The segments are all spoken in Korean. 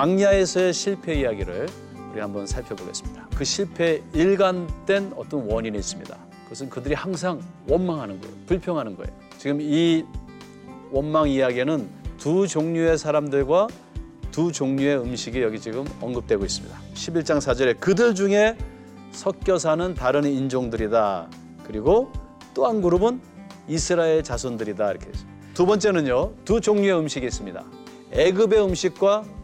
그 광야에서의 실패 이야기를 우리 한번 살펴보겠습니다. 그 실패에 일관된 어떤 원인이 있습니다. 그것은 그들이 항상 원망하는 거예요. 불평하는 거예요. 지금 이 원망 이야기는 두 종류의 사람들과 두 종류의 음식이 여기 지금 언급되고 있습니다. 11장 4절에 그들 중에 섞여 사는 다른 인종들이다. 그리고 또 한 그룹은 이스라엘 자손들이다. 이렇게 했습니다. 두 번째는요. 두 종류의 음식이 있습니다. 애굽의 음식과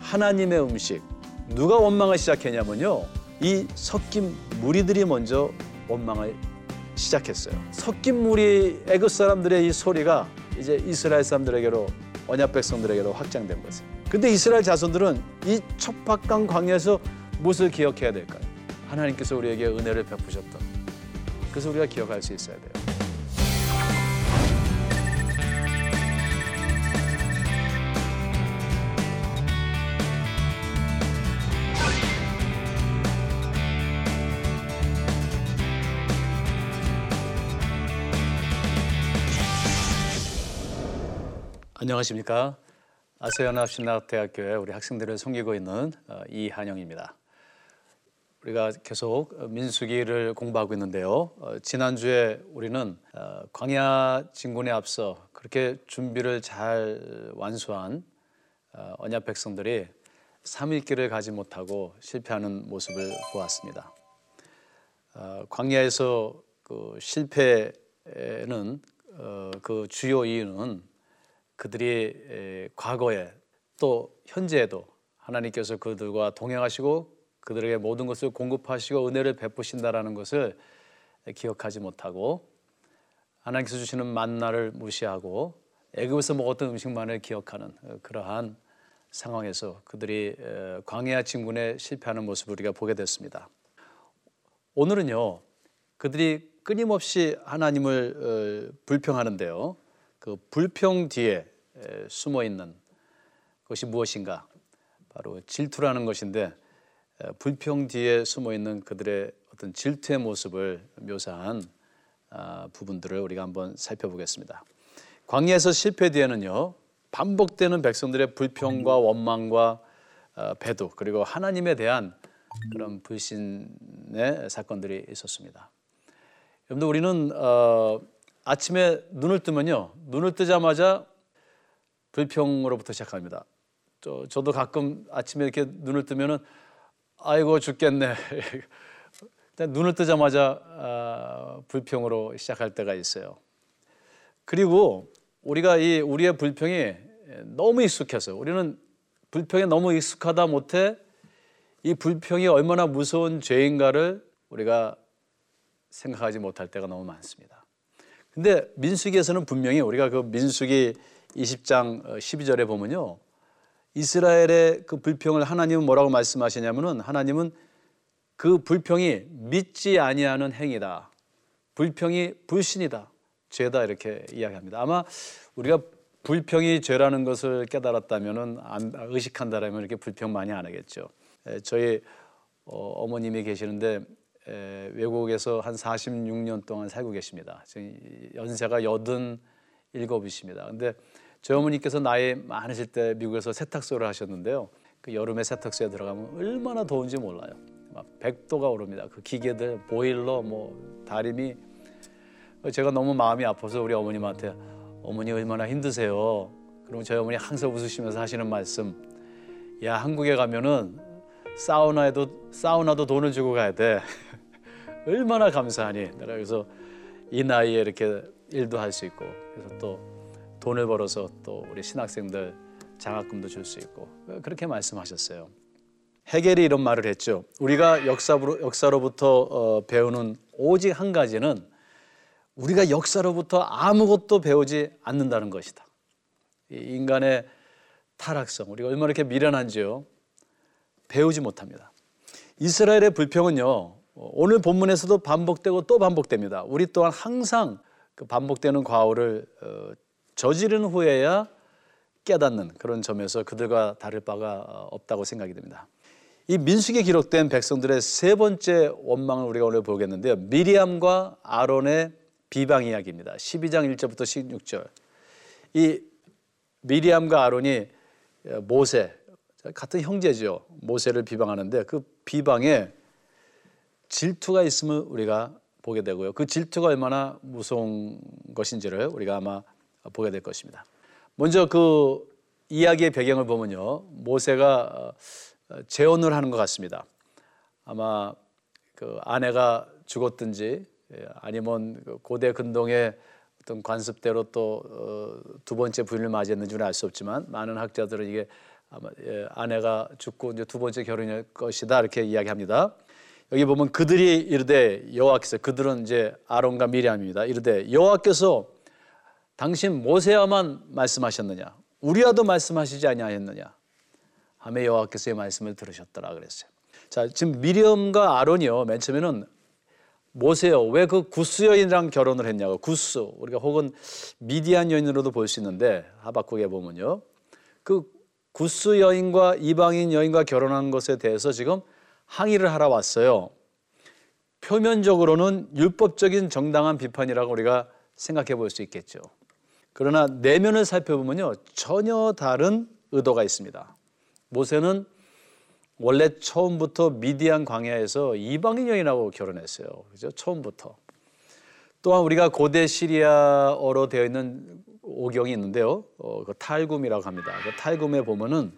하나님의 음식. 누가 원망을 시작했냐면요. 이 섞인 무리들이 먼저 원망을 시작했어요. 섞인 무리 애굽 사람들의 이 소리가 이제 이스라엘 사람들에게로 언약 백성들에게로 확장된 거죠. 근데 이스라엘 자손들은 이 척박한 광야에서 무엇을 기억해야 될까요? 하나님께서 우리에게 은혜를 베푸셨던. 그래서 우리가 기억할 수 있어야 돼요. 안녕하십니까. 아세연합신학대학교에 우리 학생들을 섬기고 있는 어, 이한영입니다. 우리가 계속 민수기를 공부하고 있는데요. 어, 지난주에 우리는 어, 광야 진군에 앞서 그렇게 준비를 잘 완수한 언약 백성들이 3일길을 가지 못하고 실패하는 모습을 보았습니다. 광야에서 그 실패는 그 주요 이유는 그들이 과거에 또 현재에도 하나님께서 그들과 동행하시고 그들에게 모든 것을 공급하시고 은혜를 베푸신다라는 것을 기억하지 못하고 하나님께서 주시는 만나를 무시하고 애굽에서 먹었던 음식만을 기억하는 그러한 상황에서 그들이 광야 진군에 실패하는 모습을 우리가 보게 됐습니다. 오늘은요 그들이 끊임없이 하나님을 어, 불평하는데요. 그 불평 뒤에 숨어 있는 것이 무엇인가? 바로 질투라는 것인데 불평 뒤에 숨어 있는 그들의 어떤 질투의 모습을 묘사한 아, 부분들을 우리가 한번 살펴보겠습니다. 광야에서 실패 뒤에는요 반복되는 백성들의 불평과 원망과 어, 배도 그리고 하나님에 대한 그런 불신의 사건들이 있었습니다. 여러분들 우리는 어, 아침에 눈을 뜨면요 눈을 뜨자마자 불평으로부터 시작합니다. 저, 저도 가끔 아침에 이렇게 눈을 뜨면은 아이고 죽겠네. 눈을 뜨자마자 아, 불평으로 시작할 때가 있어요. 그리고 우리가 이 우리의 불평이 너무 익숙해서 우리는 불평에 너무 익숙하다 못해 이 불평이 얼마나 무서운 죄인가를 우리가 생각하지 못할 때가 너무 많습니다. 근데 민수기에서는 분명히 우리가 그 민수기 20장 12절에 어, 보면요. 이스라엘의 그 불평을 하나님은 뭐라고 말씀하시냐면은 하나님은 그 불평이 믿지 아니하는 행위다. 불평이 불신이다. 죄다 이렇게 이야기합니다. 아마 우리가 불평이 죄라는 것을 깨달았다면은 의식한다라면 이렇게 불평 많이 안 하겠죠. 저희 어, 머님이 계시는데 외국에서 한 46년 동안 살고 계십니다. 연세가 여든 일곱이십니다. 근데 저희 어머니께서 나이 많으실 때 미국에서 세탁소를 하셨는데요. 그 여름에 세탁소에 들어가면 얼마나 더운지 몰라요. 막 100도가 오릅니다. 그 기계들, 보일러, 뭐 다림이 제가 너무 마음이 아파서 우리 어머님한테 어머니 얼마나 힘드세요. 그럼 저희 어머니 항상 웃으시면서 하시는 말씀. 야 한국에 가면은 사우나에도 사우나도 돈을 주고 가야 돼. 얼마나 감사하니. 내가 그래서 이 나이에 이렇게 일도 할 수 있고 그래서 또 돈을 벌어서 또 우리 신학생들 장학금도 줄 수 있고 그렇게 말씀하셨어요. 해겔이 이런 말을 했죠. 우리가 역사로, 역사로부터 어, 배우는 오직 한 가지는 우리가 역사로부터 아무것도 배우지 않는다는 것이다. 인간의 타락성, 우리가 얼마나 이렇게 미련한지요. 배우지 못합니다. 이스라엘의 불평은요, 오늘 본문에서도 반복되고 또 반복됩니다. 우리 또한 항상 그 반복되는 과오를 어, 저지른 후에야 깨닫는 그런 점에서 그들과 다를 바가 어, 없다고 생각이 됩니다. 이 민수기에 기록된 백성들의 세 번째 원망을 우리가 오늘 보겠는데요. 미리암과 아론의 비방 이야기입니다. 12장 1절부터 16절. 이 미리암과 아론이 모세 같은 형제죠. 모세를 비방하는데 그 비방에 질투가 있음을 우리가 보게 되고요. 그 질투가 얼마나 무서운 것인지를 우리가 아마 보게 될 것입니다. 먼저 그 이야기의 배경을 보면요. 모세가 어, 재혼을 하는 것 같습니다. 아마 그 아내가 죽었든지 예, 아니면 그 고대 근동의 어떤 관습대로 또두 어, 번째 부인을 맞이했는지는 알 수 없지만 많은 학자들은 이게 아마 예, 아내가 죽고 이제 두 번째 결혼일 것이다 이렇게 이야기합니다. 여기 보면 그들이 이르되 여호와께서 그들은 이제 아론과 미리암입니다. 이르되 여호와께서 당신 모세야만 말씀하셨느냐? 우리와도 말씀하시지 아니하였느냐? 하며 여호와께서의 말씀을 들으셨더라 그랬어요. 자, 지금 미리암과 아론이요. 맨 처음에는 모세요. 왜 그 구스 여인이랑 결혼을 했냐고. 구스. 우리가 혹은 미디안 여인으로도 볼 수 있는데 하박국에 보면요. 그 구스 여인과 이방인 여인과 결혼한 것에 대해서 지금 항의를 하러 왔어요. 표면적으로는 율법적인 정당한 비판이라고 우리가 생각해 볼 수 있겠죠. 그러나 내면을 살펴보면요. 전혀 다른 의도가 있습니다. 모세는 원래 처음부터 미디안 광야에서 이방인 여인하고 결혼했어요. 그죠? 처음부터. 또한 우리가 고대 시리아어로 되어 있는 오경이 있는데요. 어, 그 탈굼이라고 합니다. 그 탈굼에 보면은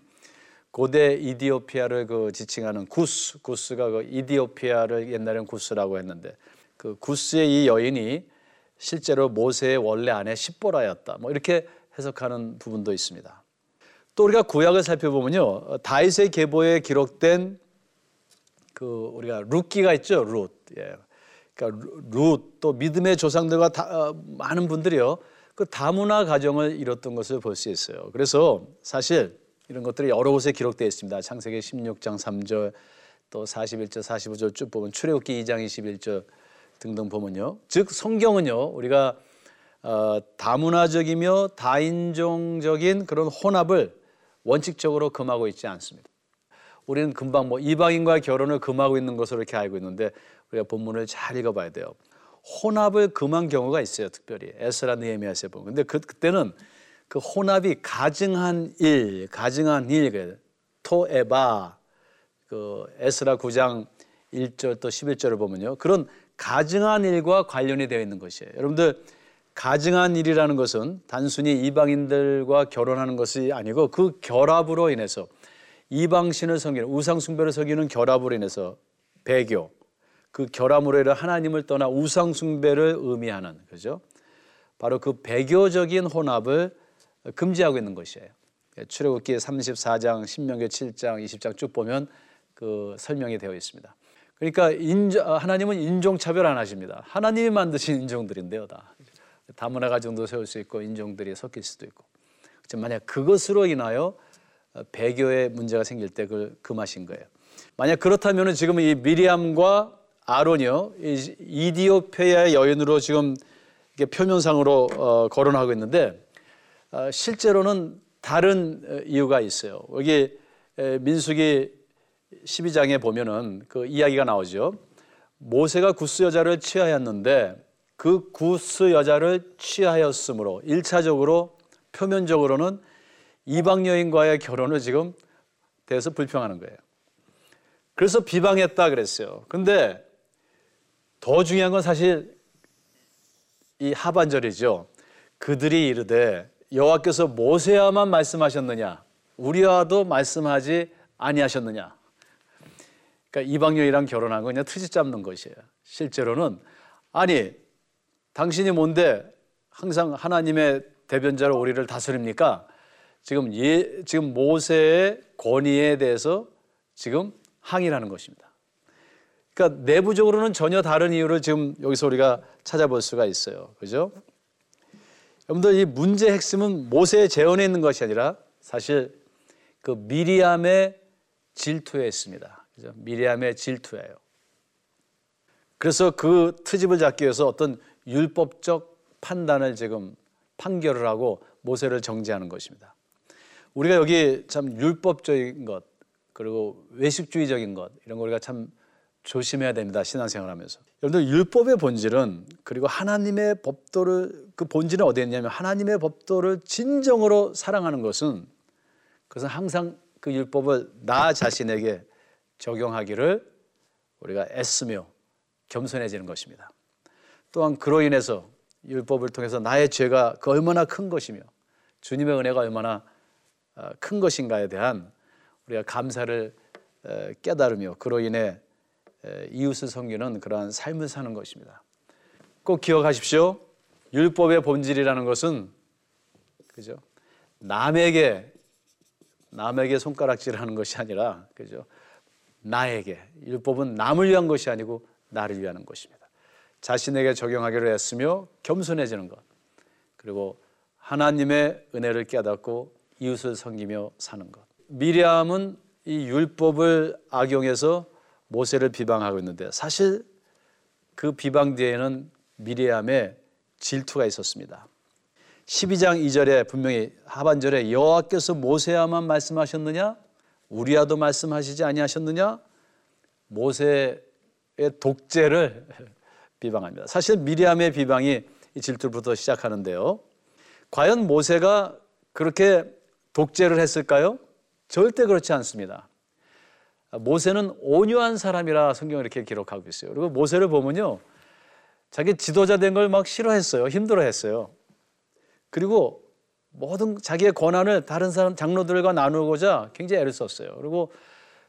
고대 이디오피아를 그 지칭하는 구스, 구스가 그 이디오피아를 옛날에는 구스라고 했는데 그 구스의 이 여인이 실제로 모세의 원래 아내 십보라였다. 뭐 이렇게 해석하는 부분도 있습니다. 또 우리가 구약을 살펴보면요. 다윗의 계보에 기록된 그 우리가 룻기가 있죠. 룻. 예. 그러니까 룻 또 믿음의 조상들과 다, 어, 많은 분들이요. 그 다문화 가정을 이뤘던 것을 볼 수 있어요. 그래서 사실 이런 것들이 여러 곳에 기록되어 있습니다. 창세기 16장 3절 또 41절 45절 쭉 보면 출애굽기 2장 21절 등등 보면요. 즉 성경은요. 우리가 어, 다문화적이며 다인종적인 그런 혼합을 원칙적으로 금하고 있지 않습니다. 우리는 금방 뭐 이방인과 결혼을 금하고 있는 것으로 이렇게 알고 있는데 우리가 본문을 잘 읽어봐야 돼요. 혼합을 금한 경우가 있어요, 특별히 에스라 느헤미야서 보면. 근데 그 그때는 그 혼합이 가증한 일, 가증한 일, 그 토에바, 그 에스라 9장 1절 또 11절을 보면요, 그런 가증한 일과 관련이 되어 있는 것이에요. 여러분들 가증한 일이라는 것은 단순히 이방인들과 결혼하는 것이 아니고 그 결합으로 인해서 이방신을 섬기는 우상숭배를 섬기는 결합으로 인해서 배교 그 결함으로 인해 하나님을 떠나 우상숭배를 의미하는 그죠? 바로 그 배교적인 혼합을 금지하고 있는 것이에요. 출애굽기 34장, 신명기 7장, 20장 쭉 보면 그 설명이 되어 있습니다. 그러니까 인정, 하나님은 인종 차별 안 하십니다. 하나님이 만드신 인종들인데요, 다. 다문화 가정도 세울 수 있고 인종들이 섞일 수도 있고. 만약 그것으로 인하여 배교에 문제가 생길 때 그걸 금하신 거예요. 만약 그렇다면 지금 이 미리암과 아론이요 이디오페아의 여인으로 지금 이게 표면상으로 어, 거론하고 있는데 어, 실제로는 다른 이유가 있어요. 여기 민수기 12장에 보면은 그 이야기가 나오죠. 모세가 구스 여자를 취하였는데 그 구스 여자를 취하였으므로 1차적으로 표면적으로는 이방 여인과의 결혼을 지금 대해서 불평하는 거예요. 그래서 비방했다 그랬어요. 근데 더 중요한 건 사실 이 하반절이죠. 그들이 이르되 여호와께서 모세야만 말씀하셨느냐 우리와도 말씀하지 아니하셨느냐 그러니까 이방 여인이랑 결혼한 건 그냥 트집 잡는 것이에요. 실제로는 아니 당신이 뭔데 항상 하나님의 대변자로 우리를 다스립니까? 지금 예, 지금 모세의 권위에 대해서 지금 항의하는 것입니다. 그러니까 내부적으로는 전혀 다른 이유를 지금 여기서 우리가 찾아볼 수가 있어요. 그죠? 여러분들 이 문제의 핵심은 모세의 재원에 있는 것이 아니라 사실 그 미리암의 질투에 있습니다. 그죠? 미리암의 질투예요. 그래서 그 트집을 잡기 위해서 어떤 율법적 판단을 지금 판결을 하고 모세를 정지하는 것입니다. 우리가 여기 참 율법적인 것 그리고 외식주의적인 것 이런 거 우리가 참 조심해야 됩니다. 신앙생활하면서. 여러분들 율법의 본질은 그리고 하나님의 법도를 그 본질은 어디에 있냐면 하나님의 법도를 진정으로 사랑하는 것은 그것은 항상 그 율법을 나 자신에게 적용하기를 우리가 애쓰며 겸손해지는 것입니다. 또한 그로 인해서 율법을 통해서 나의 죄가 그 얼마나 큰 것이며 주님의 은혜가 얼마나 어, 큰 것인가에 대한 우리가 감사를 깨달으며 그로 인해 이웃을 섬기는 그러한 삶을 사는 것입니다. 꼭 기억하십시오. 율법의 본질이라는 것은 그죠? 남에게 남에게 손가락질하는 것이 아니라 그죠? 나에게 율법은 남을 위한 것이 아니고 나를 위하는 것입니다. 자신에게 적용하기로 했으며 겸손해지는 것. 그리고 하나님의 은혜를 깨닫고 이웃을 섬기며 사는 것. 미리암은 이 율법을 악용해서 모세를 비방하고 있는데 사실 그 비방 뒤에는 미리암의 질투가 있었습니다. 12장 2절에 분명히 하반절에 여호와께서 모세야만 말씀하셨느냐? 우리야도 말씀하시지 아니하셨느냐? 모세의 독재를 비방합니다. 사실 미리암의 비방이 이 질투부터 시작하는데요. 과연 모세가 그렇게 독재를 했을까요? 절대 그렇지 않습니다. 모세는 온유한 사람이라 성경을 이렇게 기록하고 있어요. 그리고 모세를 보면요. 자기 지도자 된 걸 막 싫어했어요. 힘들어했어요. 그리고 모든 자기의 권한을 다른 사람 장로들과 나누고자 굉장히 애를 썼어요. 그리고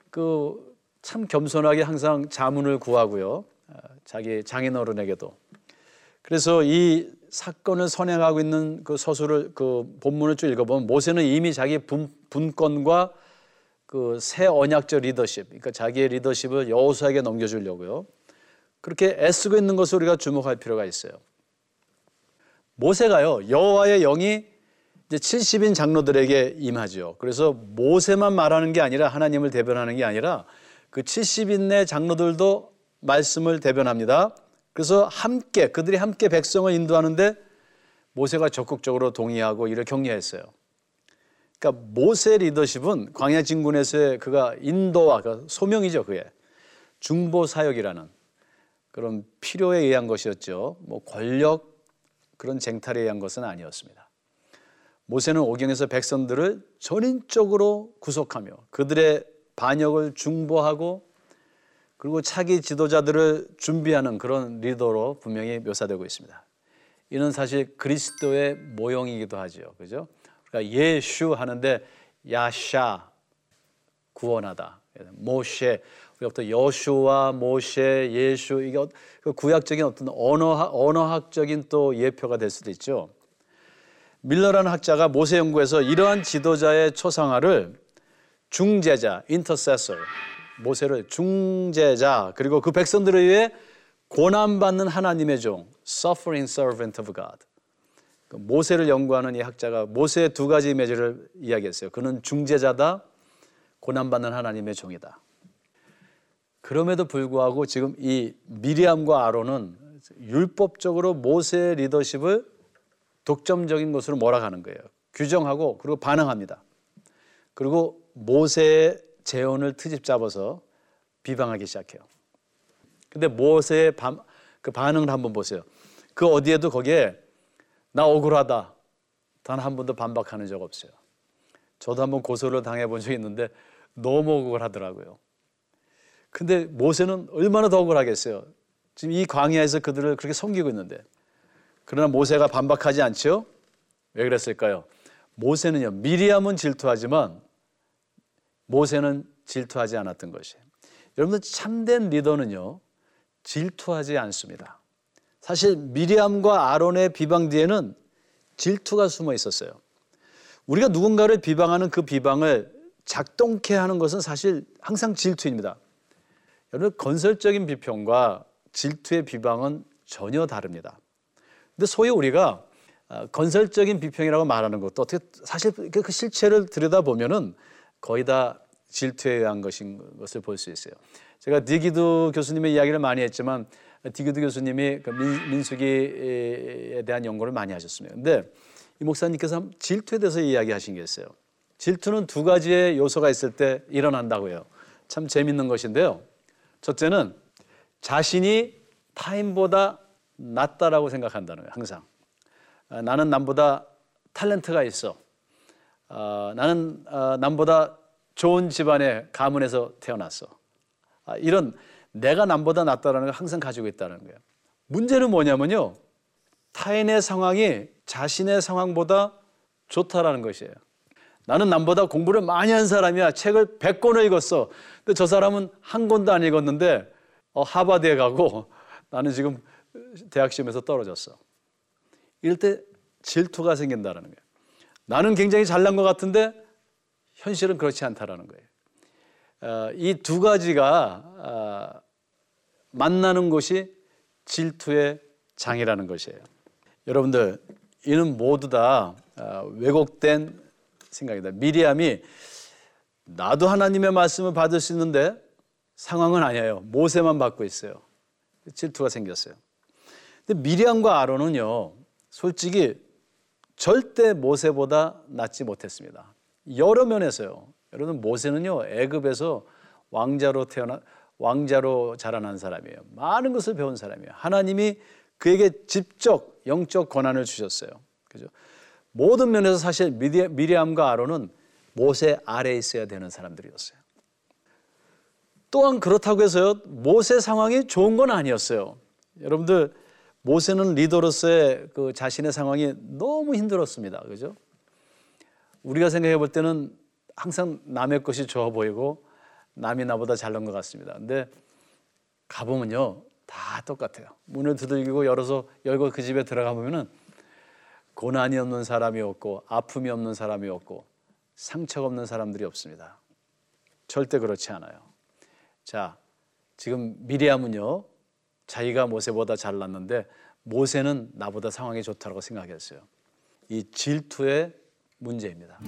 그 참 겸손하게 항상 자문을 구하고요. 아, 자기 장인어른에게도. 그래서 이 사건을 선행하고 있는 그 서술을 그 본문을 쭉 읽어보면 모세는 이미 자기 분, 분권과 그 새 언약적 리더십, 그러니까 자기의 리더십을 여호수아에게 넘겨주려고요. 그렇게 애쓰고 있는 것을 우리가 주목할 필요가 있어요. 모세가요 여호와의 영이 이제 70인 장로들에게 임하죠. 그래서 모세만 말하는 게 아니라 하나님을 대변하는 게 아니라 그 70인의 장로들도 말씀을 대변합니다. 그래서 함께 그들이 함께 백성을 인도하는데 모세가 적극적으로 동의하고 이를 격려했어요. 그러니까 모세 리더십은 광야 진군에서의 그가 인도와 그 소명이죠, 그의 중보 사역이라는 그런 필요에 의한 것이었죠. 뭐 권력 그런 쟁탈에 의한 것은 아니었습니다. 모세는 오경에서 백성들을 전인적으로 구속하며 그들의 반역을 중보하고 그리고 차기 지도자들을 준비하는 그런 리더로 분명히 묘사되고 있습니다. 이는 사실 그리스도의 모형이기도 하죠. 그죠? 그러니까 예슈 하는데 야샤 구원하다. 모셰 우리가 여슈와 모셰 예슈 이게 그 구약적인 어떤 언어 언어학적인 또 예표가 될 수도 있죠. 밀러라는 학자가 모세 연구에서 이러한 지도자의 초상화를 중재자, 인터세서 모세를 중재자 그리고 그 백성들을 위해 고난받는 하나님의 종 suffering servant of God 그 모세를 연구하는 이 학자가 모세의 두 가지 이미지를 이야기했어요. 그는 중재자다, 고난받는 하나님의 종이다. 그럼에도 불구하고 지금 이 미리암과 아론은 율법적으로 모세의 리더십을 독점적인 것으로 몰아가는 거예요. 규정하고 그리고 반응합니다. 그리고 모세의 재혼을 트집 잡아서 비방하기 시작해요. 근데 모세의 반, 그 반응을 한번 보세요. 그 어디에도 거기에 나 억울하다. 단 한 번도 반박하는 적 없어요. 저도 한번 고소를 당해본 적이 있는데 너무 억울하더라고요. 근데 모세는 얼마나 더 억울하겠어요. 지금 이 광야에서 그들을 그렇게 섬기고 있는데. 그러나 모세가 반박하지 않죠? 왜 그랬을까요? 모세는요, 미리암은 질투하지만 모세는 질투하지 않았던 것이에요. 여러분들 참된 리더는요, 질투하지 않습니다. 사실 미리암과 아론의 비방 뒤에는 질투가 숨어 있었어요. 우리가 누군가를 비방하는 그 비방을 작동케 하는 것은 사실 항상 질투입니다. 여러분 건설적인 비평과 질투의 비방은 전혀 다릅니다. 근데 소위 우리가 어, 건설적인 비평이라고 말하는 것도 어떻게 사실 그 실체를 들여다 보면은 거의 다 질투에 의한 것인 것을 볼 수 있어요. 제가 디기드 교수님의 이야기를 많이 했지만 디기드 교수님이 그 민, 수기에 대한 연구를 많이 하셨습니다. 근데 이 목사님께서 질투에 대해서 이야기하신 게 있어요. 질투는 두 가지의 요소가 있을 때 일어난다고요. 참 재밌는 것인데요. 첫째는 자신이 타인보다 낫다라고 생각한다는 거예요. 항상 아, 나는 남보다 탤런트가 있어. 아, 나는 아, 남보다 좋은 집안의 가문에서 태어났어. 아, 이런 내가 남보다 낫다라는 걸 항상 가지고 있다는 거예요. 문제는 뭐냐면요. 타인의 상황이 자신의 상황보다 좋다라는 것이에요. 나는 남보다 공부를 많이 한 사람이야. 책을 100권을 읽었어. 근데 저 사람은 한 권도 안 읽었는데 어, 하버드에 가고 나는 지금 대학 시험에서 떨어졌어. 이럴 때 질투가 생긴다는 거예요. 나는 굉장히 잘난 것 같은데 현실은 그렇지 않다라는 거예요. 어, 이두 가지가 어, 만나는 곳이 질투의 장이라는 것이에요. 여러분들 이는 모두 다 어, 왜곡된 생각이다. 미리암이 나도 하나님의 말씀을 받을 수 있는데 상황은 아니에요. 모세만 받고 있어요. 질투가 생겼어요. 근데 미리암과 아론은요, 솔직히 절대 모세보다 낫지 못했습니다. 여러 면에서요. 여러분 모세는요 애굽에서 왕자로 태어나 왕자로 자라난 사람이에요. 많은 것을 배운 사람이에요. 하나님이 그에게 직접 영적 권한을 주셨어요. 그죠? 모든 면에서 사실 미리암과 아론은 모세 아래에 있어야 되는 사람들이었어요. 또한 그렇다고 해서요, 모세 상황이 좋은 건 아니었어요. 여러분들, 모세는 리더로서의 그 자신의 상황이 너무 힘들었습니다. 그죠? 우리가 생각해 볼 때는 항상 남의 것이 좋아 보이고 남이 나보다 잘난 것 같습니다. 근데 가보면요, 다 똑같아요. 문을 두들기고 열어서 열고 그 집에 들어가 보면은 고난이 없는 사람이 없고 아픔이 없는 사람이 없고 상처가 없는 사람들이 없습니다. 절대 그렇지 않아요. 자, 지금 미리암은요, 자기가 모세보다 잘났는데 모세는 나보다 상황이 좋다고 생각했어요. 이 질투의 문제입니다.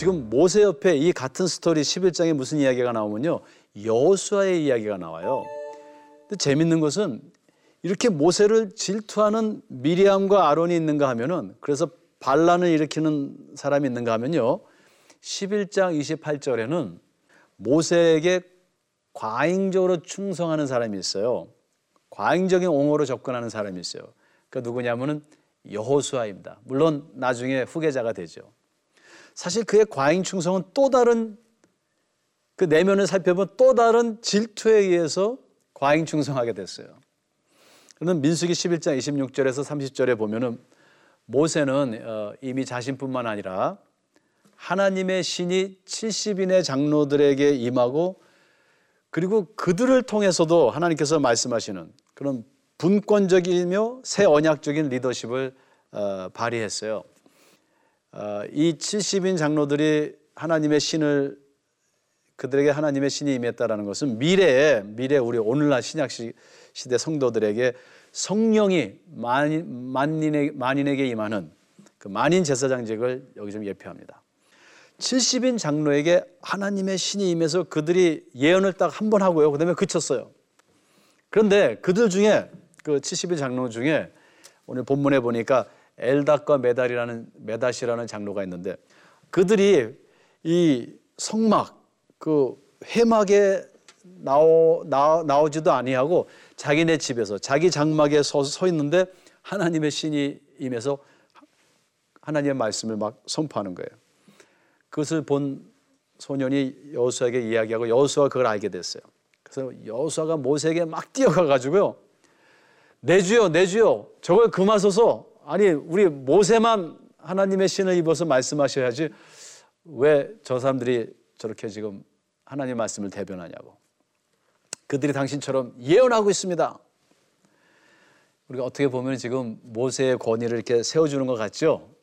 지금 모세 옆에 이 같은 스토리 11장에 무슨 이야기가 나오면요. 여수아의 이야기가 나와요. 근데 재밌는 것은 이렇게 모세를 질투하는 미리암과 아론이 있는가 하면은 그래서 반란을 일으키는 사람이 있는가 하면요. 11장 28절에는 모세에게 과잉적으로 충성하는 사람이 있어요. 과잉적인 옹호로 접근하는 사람이 있어요. 그 누구냐면은 여호수아입니다. 물론 나중에 후계자가 되죠. 사실 그의 과잉 충성은 또 다른 그 내면을 살펴보면 또 다른 질투에 의해서 과잉 충성하게 됐어요. 그러면 민수기 11장 26절에서 30절에 보면은 모세는 어, 이미 자신뿐만 아니라 하나님의 신이 70인의 장로들에게 임하고 그리고 그들을 통해서도 하나님께서 말씀하시는 그런 분권적이며 새 언약적인 리더십을 어, 발휘했어요. 어, 이 70인 장로들이 하나님의 신을 그들에게 하나님의 신이 임했다라는 것은 미래에 미래 우리 오늘날 신약 시대 성도들에게 성령이 만인, 만인에, 만인에게 임하는 그 만인 제사장직을 여기 좀 예표합니다. 70인 장로에게 하나님의 신이 임해서 그들이 예언을 딱 한 번 하고요. 그다음에 그쳤어요. 그런데 그들 중에 그 70인 장로 중에 오늘 본문에 보니까 엘닷과 메달이라는 메닷이라는 장로가 있는데 그들이 이 성막 그 회막에 나오 나, 나오지도 아니하고 자기네 집에서 자기 장막에 서, 서 있는데 하나님의 신이 임해서 하나님의 말씀을 막 선포하는 거예요. 그것을 본 소년이 여호수아에게 이야기하고 여호수아가 그걸 알게 됐어요. 그래서 여호수아가 모세에게 막 뛰어가 가지고요. 내 주여 내 주여 저걸 금하소서 아니 우리 모세만 하나님의 신을 입어서 말씀하셔야지 왜 저 사람들이 저렇게 지금 하나님 말씀을 대변하냐고. 그들이 당신처럼 예언하고 있습니다. 우리가 어떻게 보면 지금 모세의 권위를 이렇게 세워주는 것 같죠?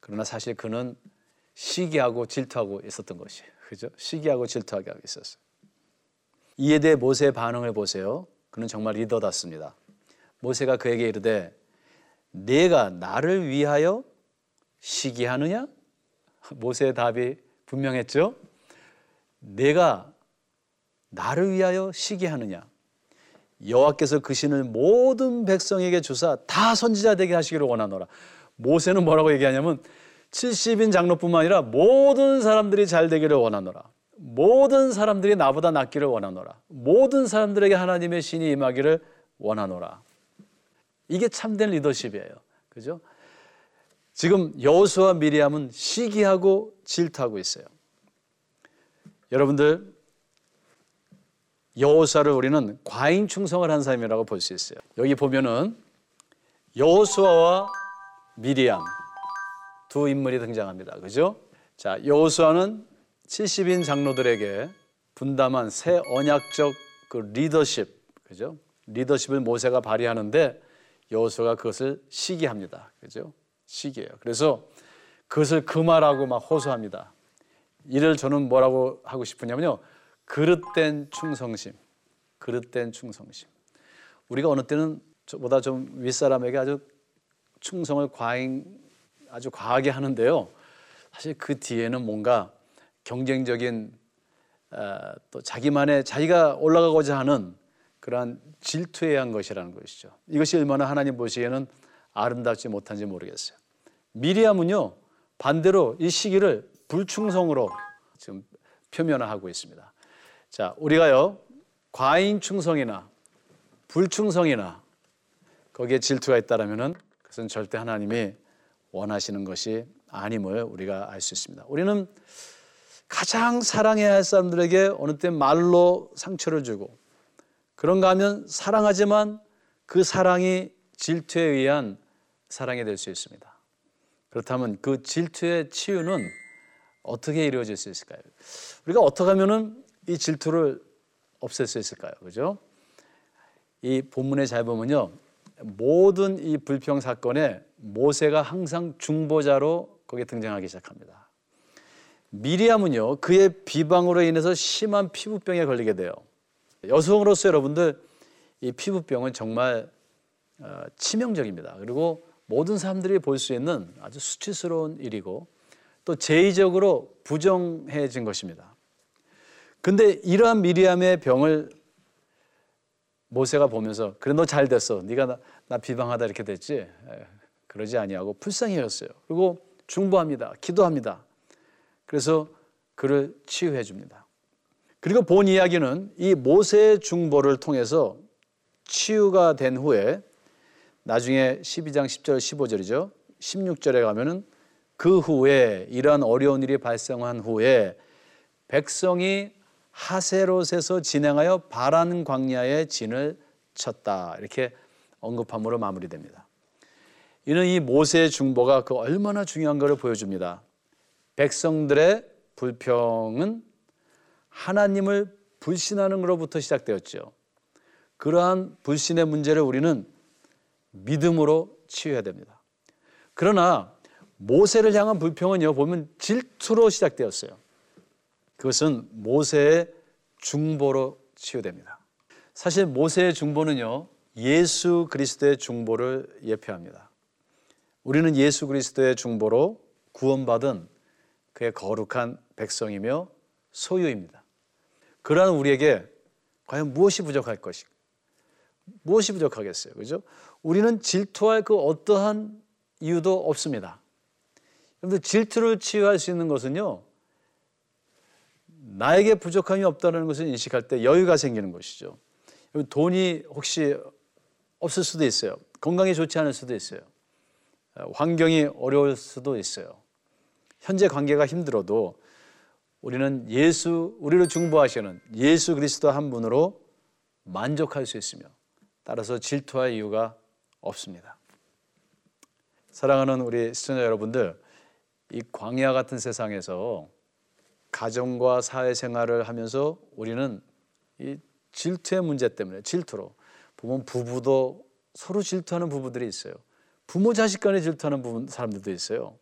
그러나 사실 그는 시기하고 질투하고 있었던 것이에요. 그죠? 시기하고 질투하게 하고 있었어요. 이에 대해 모세의 반응을 보세요. 그는 정말 리더답습니다. 모세가 그에게 이르되 내가 나를 위하여 시기하느냐? 모세의 답이 분명했죠. 내가 나를 위하여 시기하느냐? 여호와께서 그 신을 모든 백성에게 주사 다 선지자 되게 하시기를 원하노라. 모세는 뭐라고 얘기하냐면 70인 장로뿐만 아니라 모든 사람들이 잘 되기를 원하노라. 모든 사람들이 나보다 낫기를 원하노라. 모든 사람들에게 하나님의 신이 임하기를 원하노라. 이게 참된 리더십이에요. 그죠? 지금 여호수와 미리암은 시기하고 질투하고 있어요. 여러분들 여호수아를 우리는 과잉 충성을 한 사람이라고 볼 수 있어요. 여기 보면은 여호수아와 미리암 두 인물이 등장합니다. 그죠? 자, 여호수아는 70인 장로들에게 분담한 새 언약적 그 리더십, 그죠? 리더십을 모세가 발휘하는데 여호수아가 그것을 시기합니다. 그죠? 시기예요. 그래서 그것을 금하라고 막 호소합니다. 이를 저는 뭐라고 하고 싶으냐면요. 그릇된 충성심. 그릇된 충성심. 우리가 어느 때는 저보다 좀 윗사람에게 아주 충성을 과잉 아주 과하게 하는데요. 사실 그 뒤에는 뭔가 경쟁적인 어, 또 자기만의 자기가 올라가고자 하는 그러한 질투에 의한 것이라는 것이죠. 이것이 얼마나 하나님 보시기에는 아름답지 못한지 모르겠어요. 미리암은요 반대로 이 시기를 불충성으로 지금 표면화하고 있습니다. 자, 우리가요 과잉 충성이나 불충성이나 거기에 질투가 있다라면은 그것은 절대 하나님이 원하시는 것이 아님을 우리가 알 수 있습니다. 우리는 가장 사랑해야 할 사람들에게 어느 때 말로 상처를 주고 그런가 하면 사랑하지만 그 사랑이 질투에 의한 사랑이 될 수 있습니다. 그렇다면 그 질투의 치유는 어떻게 이루어질 수 있을까요? 우리가 어떻게 하면은 이 질투를 없앨 수 있을까요? 그죠? 이 본문에 잘 보면요. 모든 이 불평 사건에 모세가 항상 중보자로 거기에 등장하기 시작합니다. 미리암은요, 그의 비방으로 인해서 심한 피부병에 걸리게 돼요. 여성으로서 여러분들 이 피부병은 정말 어, 치명적입니다. 그리고 모든 사람들이 볼 수 있는 아주 수치스러운 일이고 또 제의적으로 부정해진 것입니다. 근데 이러한 미리암의 병을 모세가 보면서 그래 너 잘 됐어. 네가 나, 나 비방하다 이렇게 됐지. 에, 그러지 아니하고 불쌍히 여겼어요. 그리고 중보합니다. 기도합니다. 그래서 그를 치유해 줍니다. 그리고 본 이야기는 이 모세의 중보를 통해서 치유가 된 후에 나중에 12장 10절 15절이죠. 16절에 가면은 그 후에 이러한 어려운 일이 발생한 후에 백성이 하세롯에서 진행하여 바란 광야의 진을 쳤다. 이렇게 언급함으로 마무리됩니다. 이는 이 모세의 중보가 그 얼마나 중요한 것을 보여줍니다. 백성들의 불평은 하나님을 불신하는 것로부터 시작되었죠. 그러한 불신의 문제를 우리는 믿음으로 치유해야 됩니다. 그러나 모세를 향한 불평은요, 보면 질투로 시작되었어요. 그것은 모세의 중보로 치유됩니다. 사실 모세의 중보는요, 예수 그리스도의 중보를 예표합니다. 우리는 예수 그리스도의 중보로 구원받은 그의 거룩한 백성이며 소유입니다. 그러한 우리에게 과연 무엇이 부족할 것이 무엇이 부족하겠어요? 그죠? 우리는 질투할 그 어떠한 이유도 없습니다. 여러분들 질투를 치유할 수 있는 것은요. 나에게 부족함이 없다는 것을 인식할 때 여유가 생기는 것이죠. 돈이 혹시 없을 수도 있어요. 건강이 좋지 않을 수도 있어요. 환경이 어려울 수도 있어요. 현재 관계가 힘들어도 우리는 예수, 우리를 중보하시는 예수 그리스도 한 분으로 만족할 수 있으며 따라서 질투할 이유가 없습니다. 사랑하는 우리 시청자 여러분들, 이 광야 같은 세상에서 가정과 사회생활을 하면서 우리는 이 질투의 문제 때문에 질투로 보면 부부도 서로 질투하는 부부들이 있어요. 부모 자식 간에 질투하는 부분, 사람들도 있어요.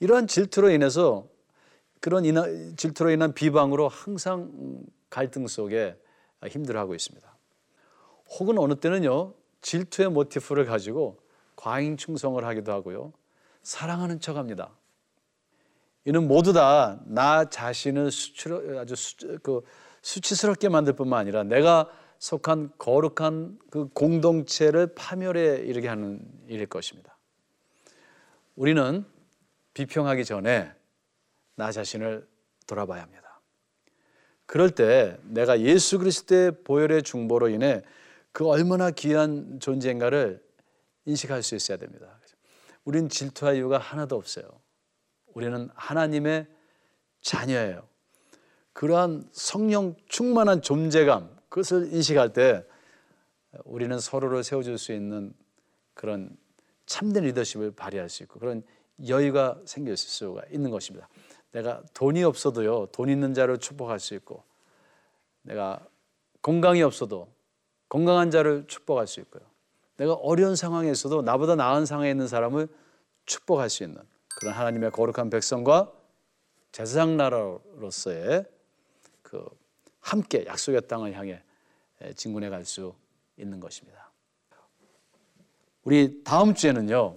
이러한 질투로 인해서 그런 인하, 질투로 인한 비방으로 항상 갈등 속에 힘들어하고 있습니다. 혹은 어느 때는요 질투의 모티프를 가지고 과잉 충성을 하기도 하고요 사랑하는 척합니다. 이는 모두 다 나 자신을 수치로 아주 수, 그 수치스럽게 만들 뿐만 아니라 내가 속한 거룩한 그 공동체를 파멸에 이르게 하는 일일 것입니다. 우리는 비평하기 전에 나 자신을 돌아봐야 합니다. 그럴 때 내가 예수 그리스도의 보혈의 중보로 인해 그 얼마나 귀한 존재인가를 인식할 수 있어야 됩니다. 우린 질투할 이유가 하나도 없어요. 우리는 하나님의 자녀예요. 그러한 성령 충만한 존재감, 그것을 인식할 때 우리는 서로를 세워줄 수 있는 그런 참된 리더십을 발휘할 수 있고 그런 여유가 생길 수가 있는 것입니다. 내가 돈이 없어도요, 돈 있는 자를 축복할 수 있고, 내가 건강이 없어도 건강한 자를 축복할 수 있고요. 내가 어려운 상황에서도 나보다 나은 상황에 있는 사람을 축복할 수 있는 그런 하나님의 거룩한 백성과 제사장 나라로서의 그 함께 약속의 땅을 향해 진군해 갈 수 있는 것입니다. 우리 다음 주에는요,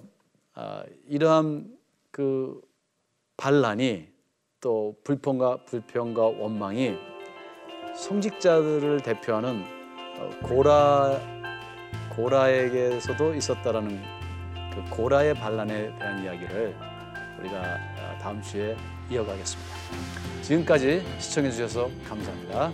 아, 이러한 그 반란이 또 불평과 불평과 원망이 성직자들을 대표하는 어, 고라 고라에게서도 있었다라는 그 고라의 반란에 대한 이야기를 우리가 아, 다음 주에 이어가겠습니다. 지금까지 시청해 주셔서 감사합니다.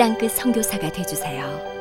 땅끝 성교사가 되주세요